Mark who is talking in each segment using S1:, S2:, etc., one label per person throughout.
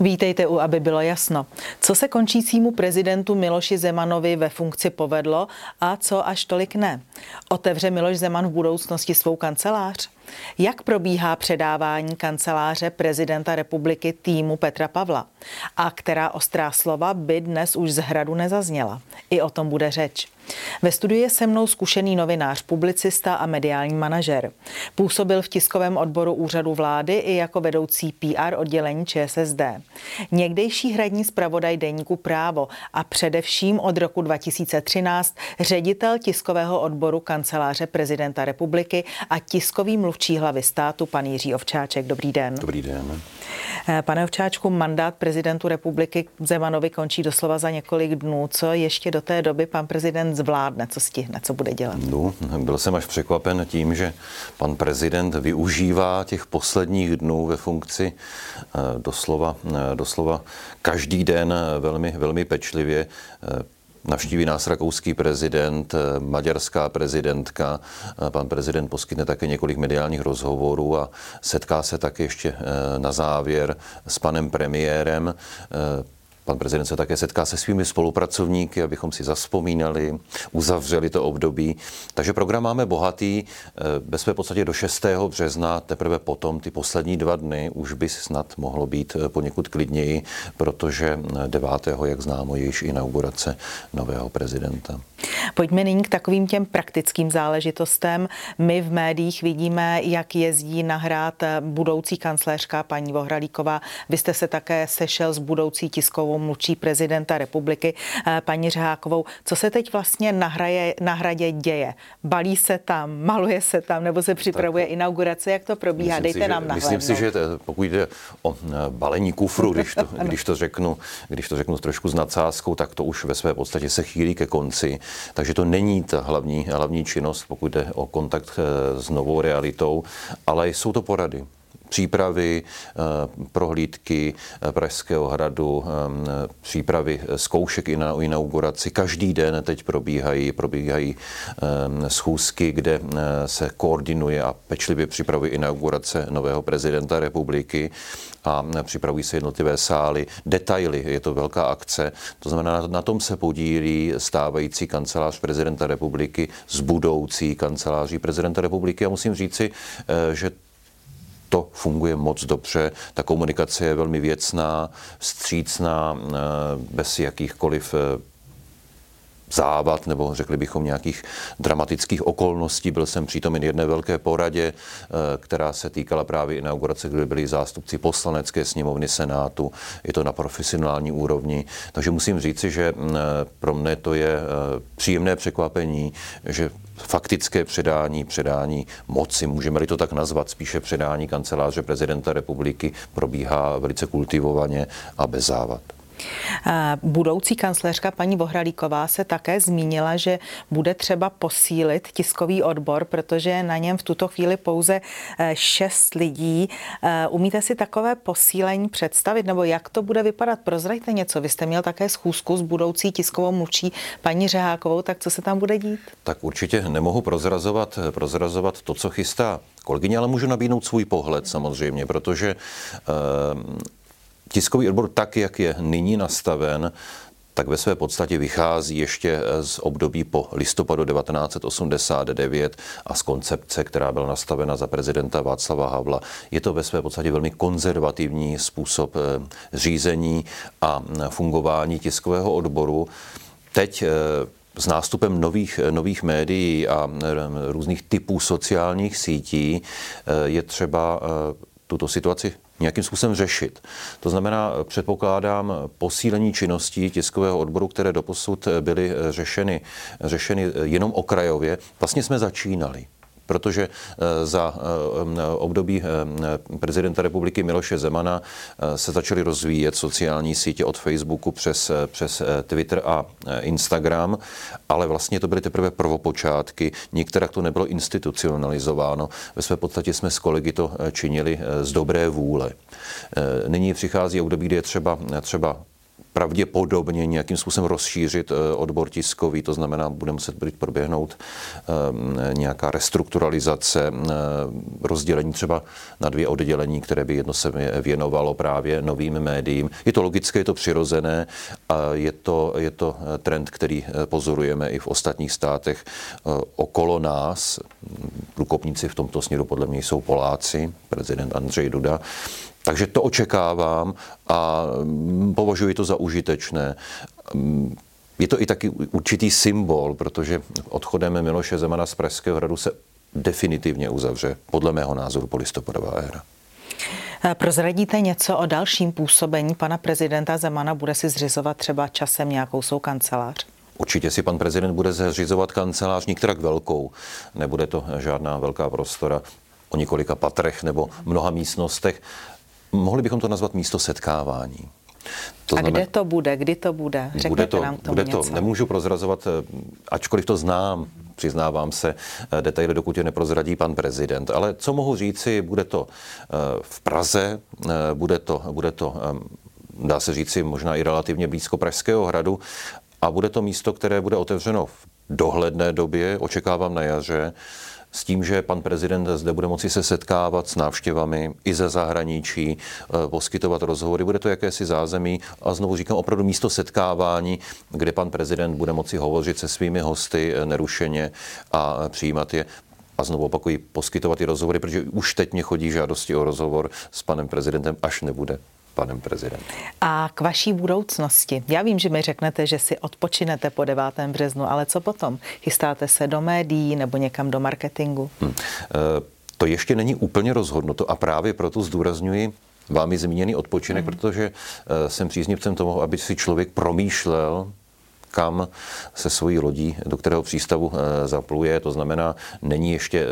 S1: Vítejte u, aby bylo jasno. Co se končícímu prezidentu Miloši Zemanovi ve funkci povedlo a co až tolik ne? Otevře Miloš Zeman v budoucnosti svou kancelář? Jak probíhá předávání kanceláře prezidenta republiky týmu Petra Pavla? A která ostrá slova by dnes už z hradu nezazněla? I o tom bude řeč. Ve studiu je se mnou zkušený novinář, publicista a mediální manažer. Působil v tiskovém odboru úřadu vlády i jako vedoucí PR oddělení ČSSD. Někdejší hradní zpravodaj deníku Právo a především od roku 2013 ředitel tiskového odboru kanceláře prezidenta republiky a tiskový mluvčí hlavy státu pan Jiří Ovčáček. Dobrý den.
S2: Dobrý den.
S1: Eh, pane Ovčáčku, mandát prezidentu republiky Zemanovi končí doslova za několik dnů. Co ještě do té doby pan prezident zvládne, co stihne, co bude dělat?
S2: No, byl jsem až překvapen tím, že pan prezident využívá těch posledních dnů ve funkci eh, doslova, eh, doslova každý den velmi, velmi pečlivě Navštíví nás rakouský prezident, maďarská prezidentka. Pan prezident poskytne také několik mediálních rozhovorů a setká se také ještě na závěr s panem premiérem. Pan prezident se také setká se svými spolupracovníky, abychom si zaspomínali, uzavřeli to období. Takže program máme bohatý. Ve své podstatě do 6. března, teprve potom, ty poslední dva dny, už by snad mohlo být poněkud klidněji, protože 9. jak známo, je již inaugurace nového prezidenta.
S1: Pojďme nyní k takovým těm praktickým záležitostem. My v médiích vidíme, jak jezdí nahrát budoucí kancléřka paní Vohralíková. Vy jste se také sešel s budoucí tiskovou mluvčí prezidenta republiky paní Řehákovou. Co se teď vlastně na, hraje, na hradě děje? Balí se tam, maluje se tam, nebo se připravuje tak, inaugurace? Jak to probíhá? Dejte
S2: si,
S1: nám na
S2: Myslím si, že pokud jde o balení kufru, když to, když to, řeknu, když to řeknu trošku s nadsázkou, tak to už ve své podstatě se chýlí ke konci. Takže to není ta hlavní, hlavní činnost, pokud jde o kontakt eh, s novou realitou, ale jsou to porady přípravy, eh, prohlídky eh, Pražského hradu, přípravy zkoušek i na inauguraci. Každý den teď probíhají, probíhají schůzky, kde se koordinuje a pečlivě připravuje inaugurace nového prezidenta republiky a připravují se jednotlivé sály, detaily, je to velká akce. To znamená, na tom se podílí stávající kancelář prezidenta republiky s budoucí kanceláří prezidenta republiky a musím říci, eh, že to funguje moc dobře. Ta komunikace je velmi věcná, vstřícná, eh, bez jakýchkoliv eh, závad nebo řekli bychom nějakých dramatických okolností. Byl jsem přítomen jedné velké poradě, eh, která se týkala právě inaugurace, kde byli zástupci poslanecké sněmovny Senátu. Je to na profesionální úrovni. Takže musím říci, že mm, pro mne to je eh, příjemné překvapení, že faktické předání, předání moci, můžeme-li to tak nazvat, spíše předání kanceláře prezidenta republiky probíhá velice kultivovaně a bez závad.
S1: Budoucí kancléřka paní Vohralíková se také zmínila, že bude třeba posílit tiskový odbor, protože na něm v tuto chvíli pouze eh, šest lidí. Eh, umíte si takové posílení představit, nebo jak to bude vypadat? Prozraďte něco. Vy jste měl také schůzku s budoucí tiskovou mluvčí paní Řehákovou, tak co se tam bude dít?
S2: Tak určitě nemohu prozrazovat, prozrazovat to, co chystá kolegyně, ale můžu nabídnout svůj pohled samozřejmě, protože tiskový odbor tak, jak je nyní nastaven, tak ve své podstatě vychází ještě z období po listopadu 1989 a z koncepce, která byla nastavena za prezidenta Václava Havla. Je to ve své podstatě velmi konzervativní způsob eh, řízení a fungování tiskového odboru. Teď eh, s nástupem nových, nových médií a různých typů sociálních sítí eh, je třeba tuto situaci nějakým způsobem řešit. To znamená, předpokládám posílení činností tiskového odboru, které doposud byly řešeny, řešeny jenom okrajově. Vlastně jsme začínali protože eh, za eh, období eh, prezidenta republiky Miloše Zemana se začaly rozvíjet sociální sítě od Facebooku přes, přes Twitter a Instagram, ale vlastně to byly teprve prvopočátky, některá to nebylo institucionalizováno. Ve své podstatě jsme s kolegy to činili z dobré vůle. Nyní přichází období, kdy je třeba, třeba pravděpodobně nějakým způsobem rozšířit eh, odbor tiskový, to znamená, bude muset být proběhnout ehm, nějaká restrukturalizace, eh, rozdělení třeba na dvě oddělení, které by jedno se věnovalo právě novým médiím. Je to logické, je to přirozené a je to, je to trend, který pozorujeme i v ostatních státech okolo nás. Průkopníci v tomto směru podle mě jsou Poláci, prezident Andřej Duda, takže to očekávám a mm, považuji to za užitečné. Mm, je to i taky určitý symbol, protože odchodem Miloše Zemana z Pražského hradu se definitivně uzavře, podle mého názoru, polistopadová éra.
S1: Prozradíte něco o dalším působení pana prezidenta Zemana? Bude si zřizovat třeba časem nějakou svou kancelář?
S2: Určitě si pan prezident bude zřizovat kancelář některak velkou. Nebude to žádná velká prostora o několika patrech nebo mnoha místnostech. Mohli bychom to nazvat místo setkávání.
S1: To a znamená, kde to bude? Kdy to bude? Řekněte
S2: bude to,
S1: nám tomu
S2: bude to,
S1: něco.
S2: nemůžu prozrazovat, eh, ačkoliv to znám, přiznávám se, eh, detaily, dokud je neprozradí pan prezident. Ale co mohu říci, bude to eh, v Praze, bude to, bude to dá se říci, možná i relativně blízko Pražského hradu a bude to místo, které bude otevřeno v dohledné době, očekávám na jaře, s tím, že pan prezident zde bude moci se setkávat s návštěvami i ze zahraničí, eh, poskytovat rozhovory. Bude to jakési zázemí. A znovu říkám opravdu místo setkávání, kde pan prezident bude moci hovořit se svými hosty eh, nerušeně a přijímat je. A znovu opakuji, poskytovat i rozhovory, protože už teď mě chodí žádosti o rozhovor s panem prezidentem, až nebude panem prezidentem.
S1: A k vaší budoucnosti. Já vím, že mi řeknete, že si odpočinete po 9. březnu, ale co potom? Chystáte se do médií nebo někam do marketingu? Hmm.
S2: To ještě není úplně rozhodnuto a právě proto zdůrazňuji vámi zmíněný odpočinek, hmm. protože eh, jsem příznivcem toho, aby si člověk promýšlel kam se svojí lodí, do kterého přístavu eh, zapluje. To znamená, není ještě eh,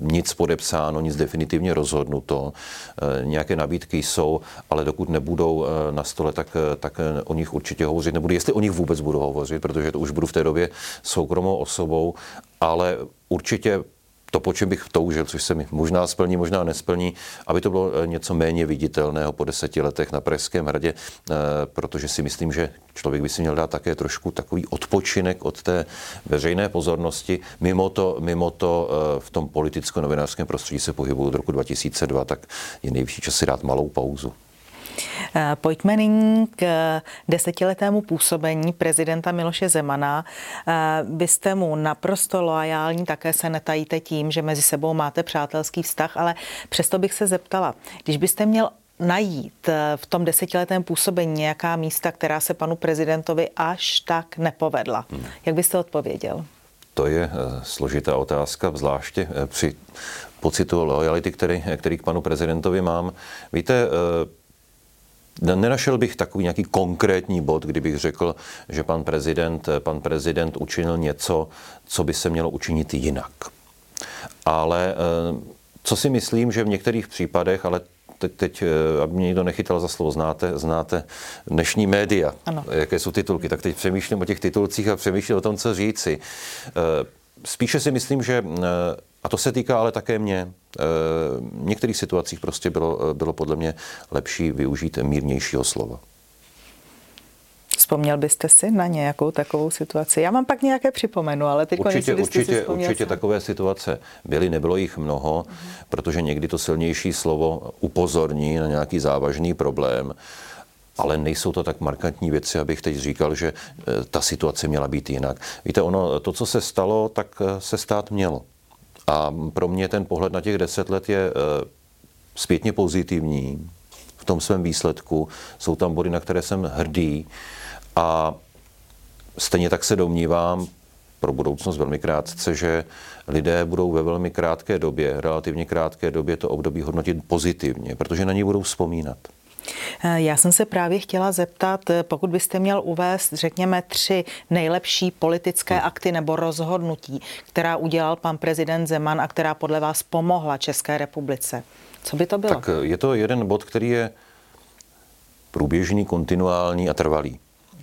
S2: nic podepsáno, nic definitivně rozhodnuto. Eh, nějaké nabídky jsou, ale dokud nebudou na stole, tak, tak o nich určitě hovořit nebudu. Jestli o nich vůbec budu hovořit, protože to už budu v té době soukromou osobou, ale určitě to, po čem bych toužil, což se mi možná splní, možná nesplní, aby to bylo eh, něco méně viditelného po deseti letech na Pražském hradě, eh, protože si myslím, že člověk by si měl dát také trošku takový odpočinek od té veřejné pozornosti. Mimo to, mimo to eh, v tom politicko-novinářském prostředí se pohybuju od roku 2002, tak je nejvyšší čas si dát malou pauzu.
S1: Eh, pojďme nyní k desetiletému působení prezidenta Miloše Zemana. Eh, vy jste mu naprosto loajální, také se netajíte tím, že mezi sebou máte přátelský vztah, ale přesto bych se zeptala, když byste měl najít eh, v tom desetiletém působení nějaká místa, která se panu prezidentovi až tak nepovedla. Hmm. Jak byste odpověděl?
S2: To je složitá otázka, zvláště při pocitu lojality, který, který k panu prezidentovi mám. Víte, Nenašel bych takový nějaký konkrétní bod, kdybych řekl, že pan prezident, pan prezident učinil něco, co by se mělo učinit jinak. Ale eh, co si myslím, že v některých případech, ale teď, teď eh, aby mě někdo nechytal za slovo, znáte, znáte dnešní média, ano. jaké jsou titulky, tak teď přemýšlím o těch titulcích a přemýšlím o tom, co říci. Eh, spíše si myslím, že a to se týká ale také mě. Eh, v některých situacích prostě bylo, eh, bylo podle mě lepší využít mírnějšího slova.
S1: Vzpomněl byste si na nějakou takovou situaci? Já mám pak nějaké připomenu, ale teď
S2: určitě, určitě, určitě takové situace byly, nebylo jich mnoho, uh-huh. protože někdy to silnější slovo upozorní na nějaký závažný problém ale nejsou to tak markantní věci, abych teď říkal, že eh, ta situace měla být jinak. Víte, ono, to, co se stalo, tak se stát mělo. A pro mě ten pohled na těch deset let je eh, zpětně pozitivní v tom svém výsledku. Jsou tam body, na které jsem hrdý a stejně tak se domnívám, pro budoucnost velmi krátce, že lidé budou ve velmi krátké době, relativně krátké době to období hodnotit pozitivně, protože na ní budou vzpomínat.
S1: Eh, já jsem se právě chtěla zeptat, eh, pokud byste měl uvést, řekněme, tři nejlepší politické hmm. akty nebo rozhodnutí, která udělal pan prezident Zeman a která podle vás pomohla České republice. Co by to bylo?
S2: Tak eh, je to jeden bod, který je průběžný, kontinuální a trvalý.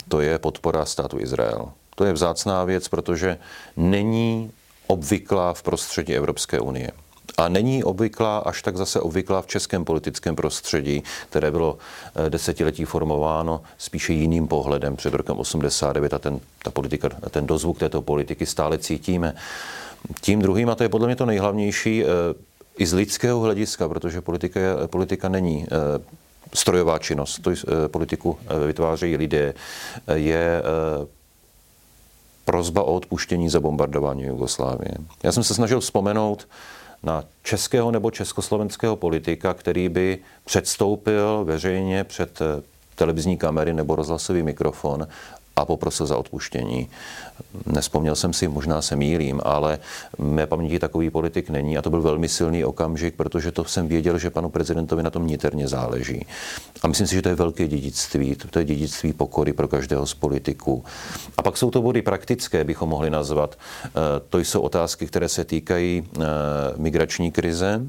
S2: To je podpora státu Izrael. To je vzácná věc, protože není obvyklá v prostředí Evropské unie. A není obvyklá, až tak zase obvyklá v českém politickém prostředí, které bylo eh, desetiletí formováno spíše jiným pohledem před rokem 89 a ten, ta politika, ten dozvuk této politiky stále cítíme. Tím druhým, a to je podle mě to nejhlavnější, eh, i z lidského hlediska, protože politika, politika není eh, strojová činnost, to politiku vytvářejí lidé, je prozba o odpuštění za bombardování Jugoslávie. Já jsem se snažil vzpomenout na českého nebo československého politika, který by předstoupil veřejně před televizní kamery nebo rozhlasový mikrofon a poprosil za odpuštění. Nespomněl jsem si, možná se mýlím, ale mé paměti takový politik není a to byl velmi silný okamžik, protože to jsem věděl, že panu prezidentovi na tom niterně záleží. A myslím si, že to je velké dědictví, to je dědictví pokory pro každého z politiků. A pak jsou to body praktické, bychom mohli nazvat. Eh, to jsou otázky, které se týkají eh, migrační krize,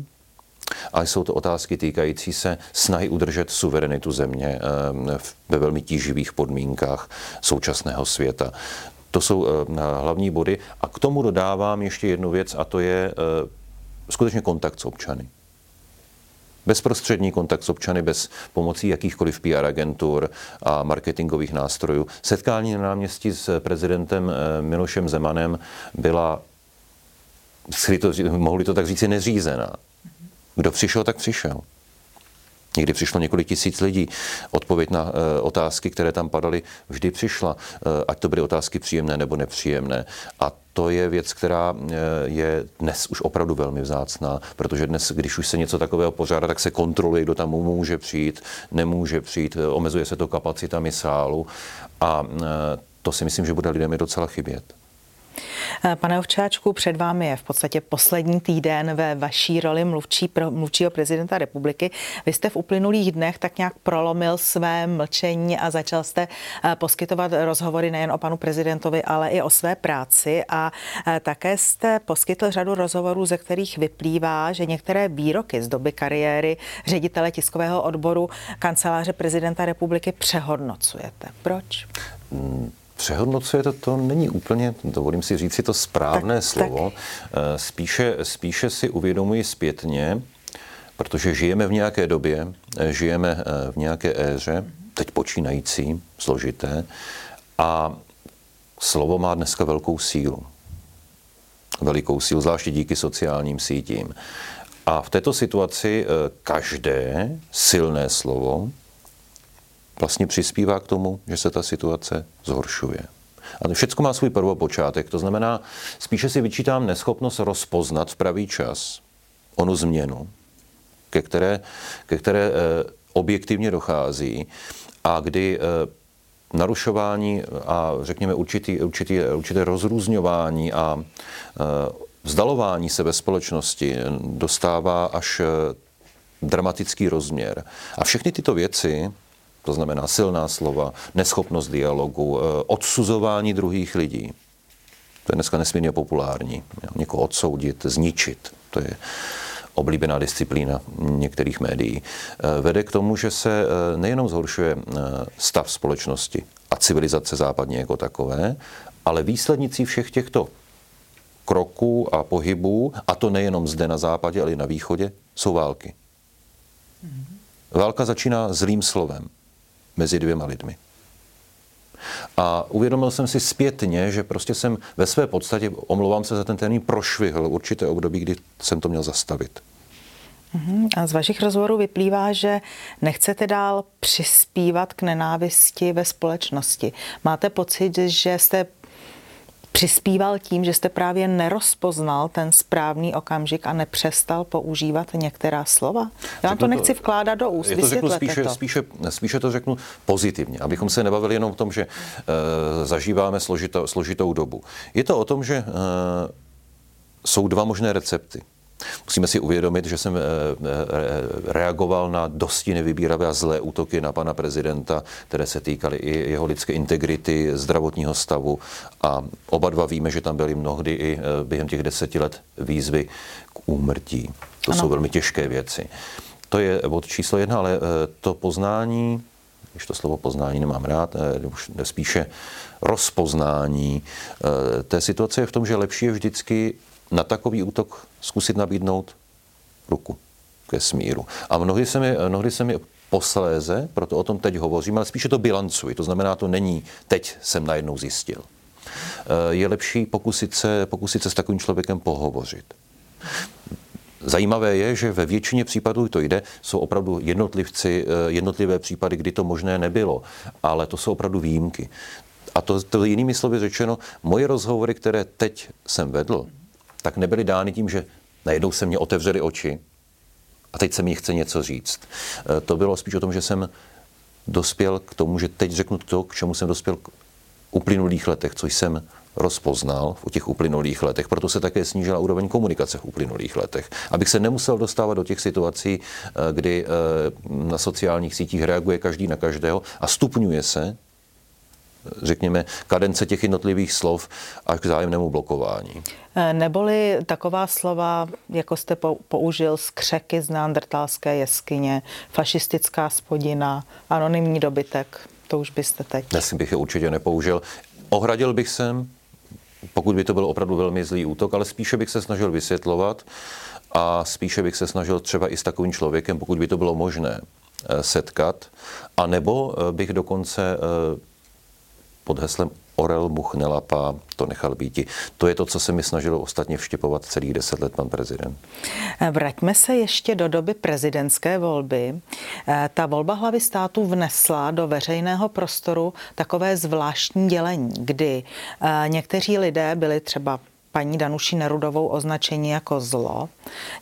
S2: ale jsou to otázky týkající se snahy udržet suverenitu země eh, ve velmi tíživých podmínkách současného světa. To jsou eh, hlavní body. A k tomu dodávám ještě jednu věc, a to je eh, skutečně kontakt s občany. Bezprostřední kontakt s občany bez pomocí jakýchkoliv PR agentur a marketingových nástrojů. Setkání na náměstí s prezidentem Milošem Zemanem byla, mohli to tak říci, neřízená. Kdo přišel, tak přišel. Někdy přišlo několik tisíc lidí. Odpověď na e, otázky, které tam padaly, vždy přišla. E, ať to byly otázky příjemné nebo nepříjemné. A to je věc, která e, je dnes už opravdu velmi vzácná, protože dnes, když už se něco takového pořádá, tak se kontroluje, kdo tam může přijít, nemůže přijít, omezuje se to kapacitami sálu a to si myslím, že bude lidem je docela chybět.
S1: Eh, pane Ovčáčku, před vámi je v podstatě poslední týden ve vaší roli mluvčí, pro, mluvčího prezidenta republiky. Vy jste v uplynulých dnech tak nějak prolomil své mlčení a začal jste eh, poskytovat rozhovory nejen o panu prezidentovi, ale i o své práci a eh, také jste poskytl řadu rozhovorů, ze kterých vyplývá, že některé výroky z doby kariéry ředitele tiskového odboru kanceláře prezidenta republiky přehodnocujete. Proč?
S2: Hmm přehodnocuje to, to není úplně, dovolím si říct si to správné tak, slovo. Tak. Eh, spíše, spíše si uvědomuji zpětně, protože žijeme v nějaké době, eh, žijeme eh, v nějaké éře, teď počínající, složité, a slovo má dneska velkou sílu. Velikou sílu, zvláště díky sociálním sítím. A v této situaci každé silné slovo vlastně přispívá k tomu, že se ta situace zhoršuje. A všechno má svůj prvopočátek, to znamená, spíše si vyčítám neschopnost rozpoznat v pravý čas onu změnu, ke které, ke které e, objektivně dochází a kdy e, narušování a řekněme určitý, určitý, určité rozrůzňování a e, vzdalování se ve společnosti dostává až dramatický rozměr. A všechny tyto věci to znamená silná slova, neschopnost dialogu, eh, odsuzování druhých lidí. To je dneska nesmírně populární. Někoho odsoudit, zničit. To je oblíbená disciplína některých médií. Eh, vede k tomu, že se eh, nejenom zhoršuje stav společnosti a civilizace západní jako takové, ale výslednicí všech těchto kroků a pohybů, a to nejenom zde na západě, ale i na východě, jsou války. Válka začíná zlým slovem mezi dvěma lidmi. A uvědomil jsem si zpětně, že prostě jsem ve své podstatě, omlouvám se za ten termín, prošvihl určité období, kdy jsem to měl zastavit.
S1: Mhm. A z vašich rozhovorů vyplývá, že nechcete dál přispívat k nenávisti ve společnosti. Máte pocit, že jste přispíval tím, že jste právě nerozpoznal ten správný okamžik a nepřestal používat některá slova? Já vám to nechci vkládat do úst.
S2: Já to řeknu spíše, to. Spíše, spíše to řeknu pozitivně, abychom se nebavili jenom o tom, že uh, zažíváme složitou, složitou dobu. Je to o tom, že uh, jsou dva možné recepty. Musíme si uvědomit, že jsem eh, eh, reagoval na dosti nevybíravé a zlé útoky na pana prezidenta, které se týkaly i jeho lidské integrity, zdravotního stavu a oba dva víme, že tam byly mnohdy i eh, během těch deseti let výzvy k úmrtí. To ano. jsou velmi těžké věci. To je bod číslo jedna, ale to poznání, když to slovo poznání nemám rád, už spíše rozpoznání té situace je v tom, že lepší je vždycky na takový útok zkusit nabídnout ruku ke smíru. A mnohdy se mi, mnohdy se mi posléze, proto o tom teď hovořím, ale spíše to bilancuji. To znamená, to není teď jsem najednou zjistil. Eh, je lepší pokusit se, pokusit se s takovým člověkem pohovořit. Zajímavé je, že ve většině případů to jde, jsou opravdu jednotlivci, eh, jednotlivé případy, kdy to možné nebylo, ale to jsou opravdu výjimky. A to, to jinými slovy řečeno, moje rozhovory, které teď jsem vedl, tak nebyly dány tím, že najednou se mě otevřely oči a teď se mi chce něco říct. Eh, to bylo spíš o tom, že jsem dospěl k tomu, že teď řeknu to, k čemu jsem dospěl k uplynulých letech, co jsem rozpoznal v těch uplynulých letech. Proto se také snížila úroveň komunikace v uplynulých letech. Abych se nemusel dostávat do těch situací, eh, kdy eh, na sociálních sítích reaguje každý na každého a stupňuje se řekněme, kadence těch jednotlivých slov až k zájemnému blokování.
S1: Eh, neboli taková slova, jako jste použil, skřeky z neandertalské jeskyně, fašistická spodina, anonymní dobytek, to už byste teď.
S2: Dnes bych je určitě nepoužil. Ohradil bych se, pokud by to byl opravdu velmi zlý útok, ale spíše bych se snažil vysvětlovat a spíše bych se snažil třeba i s takovým člověkem, pokud by to bylo možné, eh, setkat, a nebo eh, bych dokonce pod heslem Orel much nelapá, to nechal být. To je to, co se mi snažilo ostatně vštěpovat celých deset let pan prezident.
S1: Vraťme se ještě do doby prezidentské volby. Eh, ta volba hlavy státu vnesla do veřejného prostoru takové zvláštní dělení, kdy eh, někteří lidé byli třeba paní Danuši Nerudovou označení jako zlo.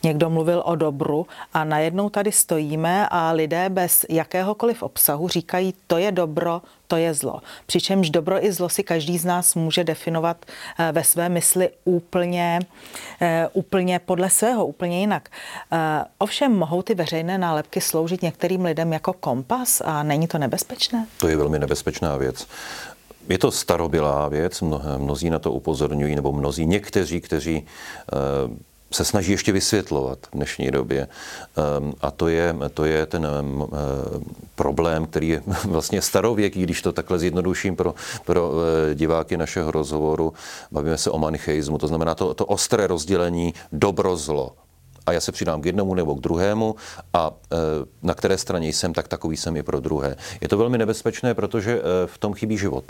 S1: Někdo mluvil o dobru a najednou tady stojíme a lidé bez jakéhokoliv obsahu říkají, to je dobro, to je zlo. Přičemž dobro i zlo si každý z nás může definovat eh, ve své mysli úplně, eh, úplně podle svého, úplně jinak. Eh, ovšem mohou ty veřejné nálepky sloužit některým lidem jako kompas a není to nebezpečné?
S2: To je velmi nebezpečná věc. Je to starobylá věc, mnozí na to upozorňují, nebo mnozí, někteří, kteří eh, se snaží ještě vysvětlovat v dnešní době. Ehm, a to je, to je ten eh, problém, který je vlastně starověký, když to takhle zjednoduším pro, pro eh, diváky našeho rozhovoru. Bavíme se o manicheismu, to znamená to, to ostré rozdělení dobro-zlo. A já se přidám k jednomu nebo k druhému a na které straně jsem, tak takový jsem i pro druhé. Je to velmi nebezpečné, protože v tom chybí život.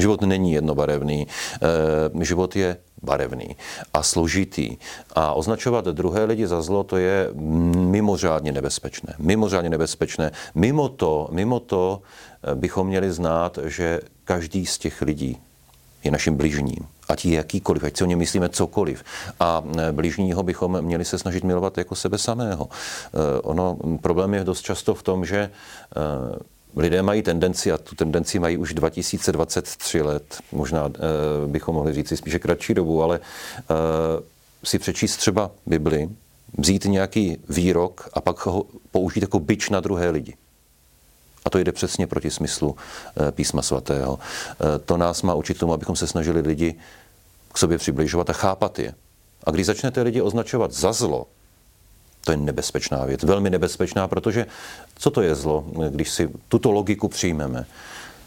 S2: Život není jednobarevný, eh, život je barevný a složitý. A označovat druhé lidi za zlo, to je mimořádně nebezpečné. Mimořádně nebezpečné. Mimo to, mimo to eh, bychom měli znát, že každý z těch lidí je naším bližním. Ať je jakýkoliv, ať si o něm myslíme cokoliv. A eh, bližního bychom měli se snažit milovat jako sebe samého. Ono, problém je dost často v tom, že lidé mají tendenci, a tu tendenci mají už 2023 let, možná e, bychom mohli říct spíše kratší dobu, ale e, si přečíst třeba Bibli, vzít nějaký výrok a pak ho použít jako byč na druhé lidi. A to jde přesně proti smyslu e, písma svatého. To nás má učit tomu, abychom se snažili lidi k sobě přibližovat a chápat je. A když začnete lidi označovat za zlo, to je nebezpečná věc, velmi nebezpečná, protože co to je zlo, když si tuto logiku přijmeme?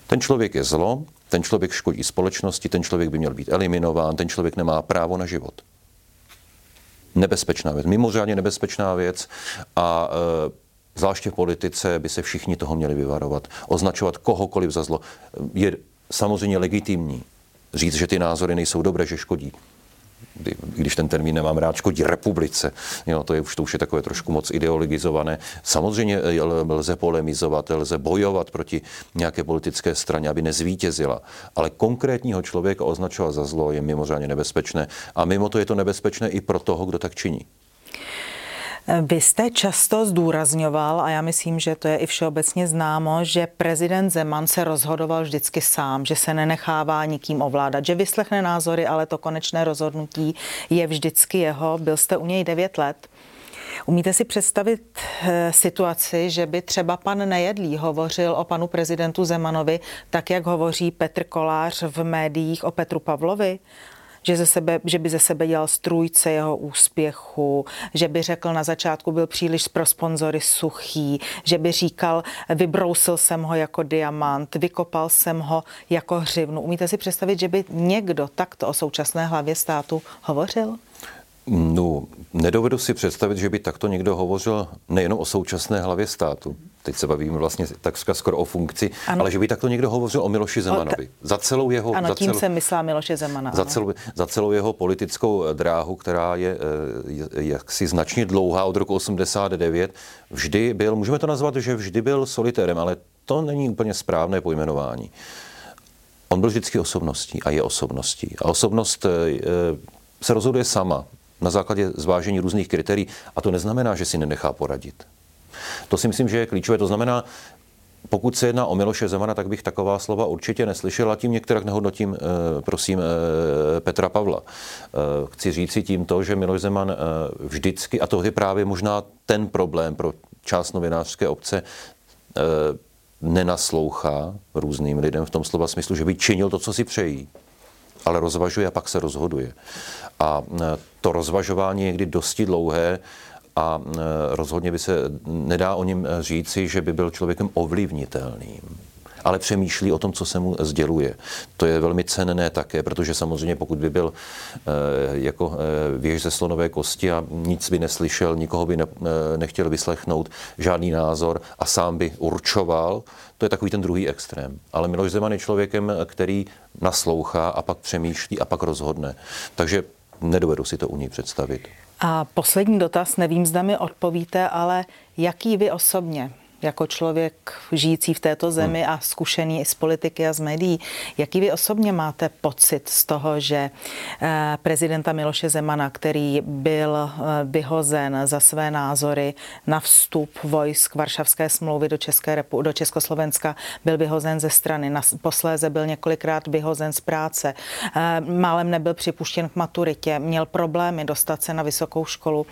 S2: Ten člověk je zlo, ten člověk škodí společnosti, ten člověk by měl být eliminován, ten člověk nemá právo na život. Nebezpečná věc, mimořádně nebezpečná věc a e, zvláště v politice by se všichni toho měli vyvarovat. Označovat kohokoliv za zlo je samozřejmě legitimní. Říct, že ty názory nejsou dobré, že škodí když ten termín nemám rád, škodí republice. Jo, to, je už, to už je takové trošku moc ideologizované. Samozřejmě eh, lze polemizovat, lze bojovat proti nějaké politické straně, aby nezvítězila. Ale konkrétního člověka označovat za zlo je mimořádně nebezpečné. A mimo to je to nebezpečné i pro toho, kdo tak činí.
S1: Vy jste často zdůrazňoval, a já myslím, že to je i všeobecně známo, že prezident Zeman se rozhodoval vždycky sám, že se nenechává nikým ovládat, že vyslechne názory, ale to konečné rozhodnutí je vždycky jeho. Byl jste u něj devět let. Umíte si představit eh, situaci, že by třeba pan Nejedlý hovořil o panu prezidentu Zemanovi tak, jak hovoří Petr Kolář v médiích o Petru Pavlovi? Že, ze sebe, že by ze sebe dělal strůjce jeho úspěchu, že by řekl na začátku byl příliš pro sponzory suchý, že by říkal, vybrousil jsem ho jako diamant, vykopal jsem ho jako hřivnu. Umíte si představit, že by někdo takto o současné hlavě státu hovořil?
S2: No, nedovedu si představit, že by takto někdo hovořil nejenom o současné hlavě státu, teď se bavíme vlastně tak skoro o funkci, ano. ale že by takto někdo hovořil o Miloši Zemanovi.
S1: Za celou jeho... Ano, za tím celou, se myslá Miloše Zemana.
S2: Za celou, za celou jeho politickou dráhu, která je, je jaksi značně dlouhá od roku 89, vždy byl, můžeme to nazvat, že vždy byl solitérem, ale to není úplně správné pojmenování. On byl vždycky osobností a je osobností. A osobnost eh, se rozhoduje sama na základě zvážení různých kritérií. A to neznamená, že si nenechá poradit. To si myslím, že je klíčové. To znamená, pokud se jedná o Miloše Zemana, tak bych taková slova určitě neslyšel a tím některak nehodnotím, eh, prosím, eh, Petra Pavla. Chci říct si tímto, že Miloš Zeman vždycky, a to je právě možná ten problém pro část novinářské obce, nenaslouchá různým lidem v tom slova smyslu, že by činil to, co si přejí, ale rozvažuje a pak se rozhoduje. A e, to rozvažování je někdy dosti dlouhé a e, rozhodně by se nedá o něm říci, že by byl člověkem ovlivnitelným ale přemýšlí o tom, co se mu sděluje. To je velmi cenné také, protože samozřejmě pokud by byl e, jako e, věž ze slonové kosti a nic by neslyšel, nikoho by ne, e, nechtěl vyslechnout, žádný názor a sám by určoval, to je takový ten druhý extrém. Ale Miloš Zeman je člověkem, který naslouchá a pak přemýšlí a pak rozhodne. Takže nedovedu si to u něj představit.
S1: A poslední dotaz, nevím, zda mi odpovíte, ale jaký vy osobně jako člověk žijící v této zemi hmm. a zkušený i z politiky a z médií. Jaký vy osobně máte pocit z toho, že eh, prezidenta Miloše Zemana, který byl eh, vyhozen za své názory na vstup vojsk Varšavské smlouvy do, České repu, do Československa, byl vyhozen ze strany, posléze byl několikrát vyhozen z práce, eh, málem nebyl připuštěn k maturitě, měl problémy dostat se na vysokou školu,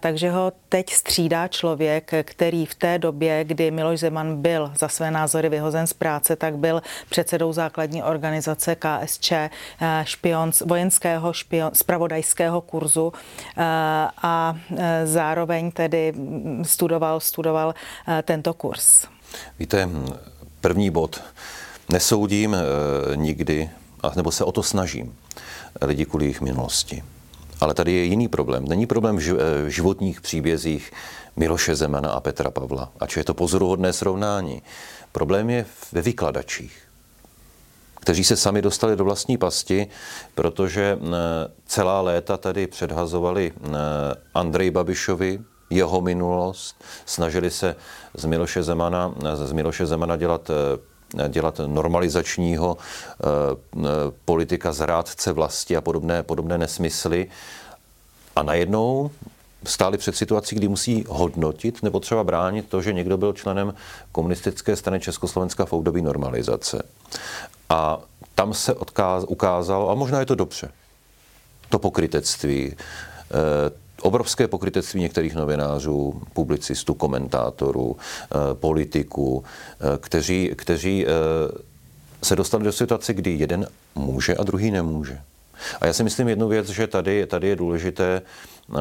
S1: takže ho teď střídá člověk, který v té době kdy Miloš Zeman byl za své názory vyhozen z práce, tak byl předsedou základní organizace KSČ eh, špion, vojenského špion, spravodajského kurzu eh, a eh, zároveň tedy studoval, studoval tento kurz.
S2: Víte, první bod. Nesoudím nikdy, nebo se o to snažím, lidi kvůli jejich minulosti. Ale tady je jiný problém. Není problém v životních příbězích Miloše Zemana a Petra Pavla. Ač je to pozoruhodné srovnání. Problém je ve vykladačích, kteří se sami dostali do vlastní pasti, protože eh, celá léta tady předhazovali eh, Andrej Babišovi, jeho minulost, snažili se z Miloše Zemana, z Miloše Zemana dělat eh, dělat normalizačního politika zrádce vlasti a podobné, podobné nesmysly. A najednou stáli před situací, kdy musí hodnotit nebo třeba bránit to, že někdo byl členem komunistické strany Československa v období normalizace. A tam se odkáz, ukázalo, a možná je to dobře, to pokrytectví, eh, obrovské pokrytectví některých novinářů, publicistů, komentátorů, eh, politiků, eh, kteří, kteří se dostali do situace, kdy jeden může a druhý nemůže. A já si myslím jednu věc, že tady, tady je důležité eh,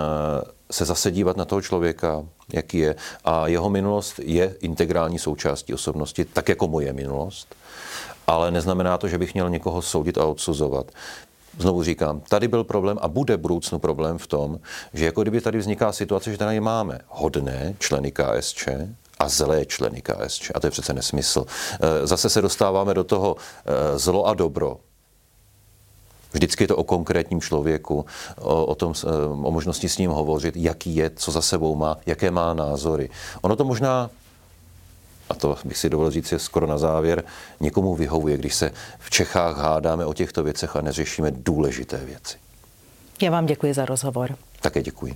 S2: se zase dívat na toho člověka, jaký je. A jeho minulost je integrální součástí osobnosti, tak jako moje minulost. Ale neznamená to, že bych měl někoho soudit a odsuzovat. Znovu říkám, tady byl problém a bude budoucnu problém v tom, že jako kdyby tady vzniká situace, že tady máme hodné členy KSČ, a zlé členy KSČ. A to je přece nesmysl. Eh, zase se dostáváme do toho eh, zlo a dobro. Vždycky je to o konkrétním člověku, o, o, tom, o možnosti s ním hovořit, jaký je, co za sebou má, jaké má názory. Ono to možná a to bych si dovolil říct je skoro na závěr, někomu vyhovuje, když se v Čechách hádáme o těchto věcech a neřešíme důležité věci.
S1: Já vám děkuji za rozhovor.
S2: Také děkuji.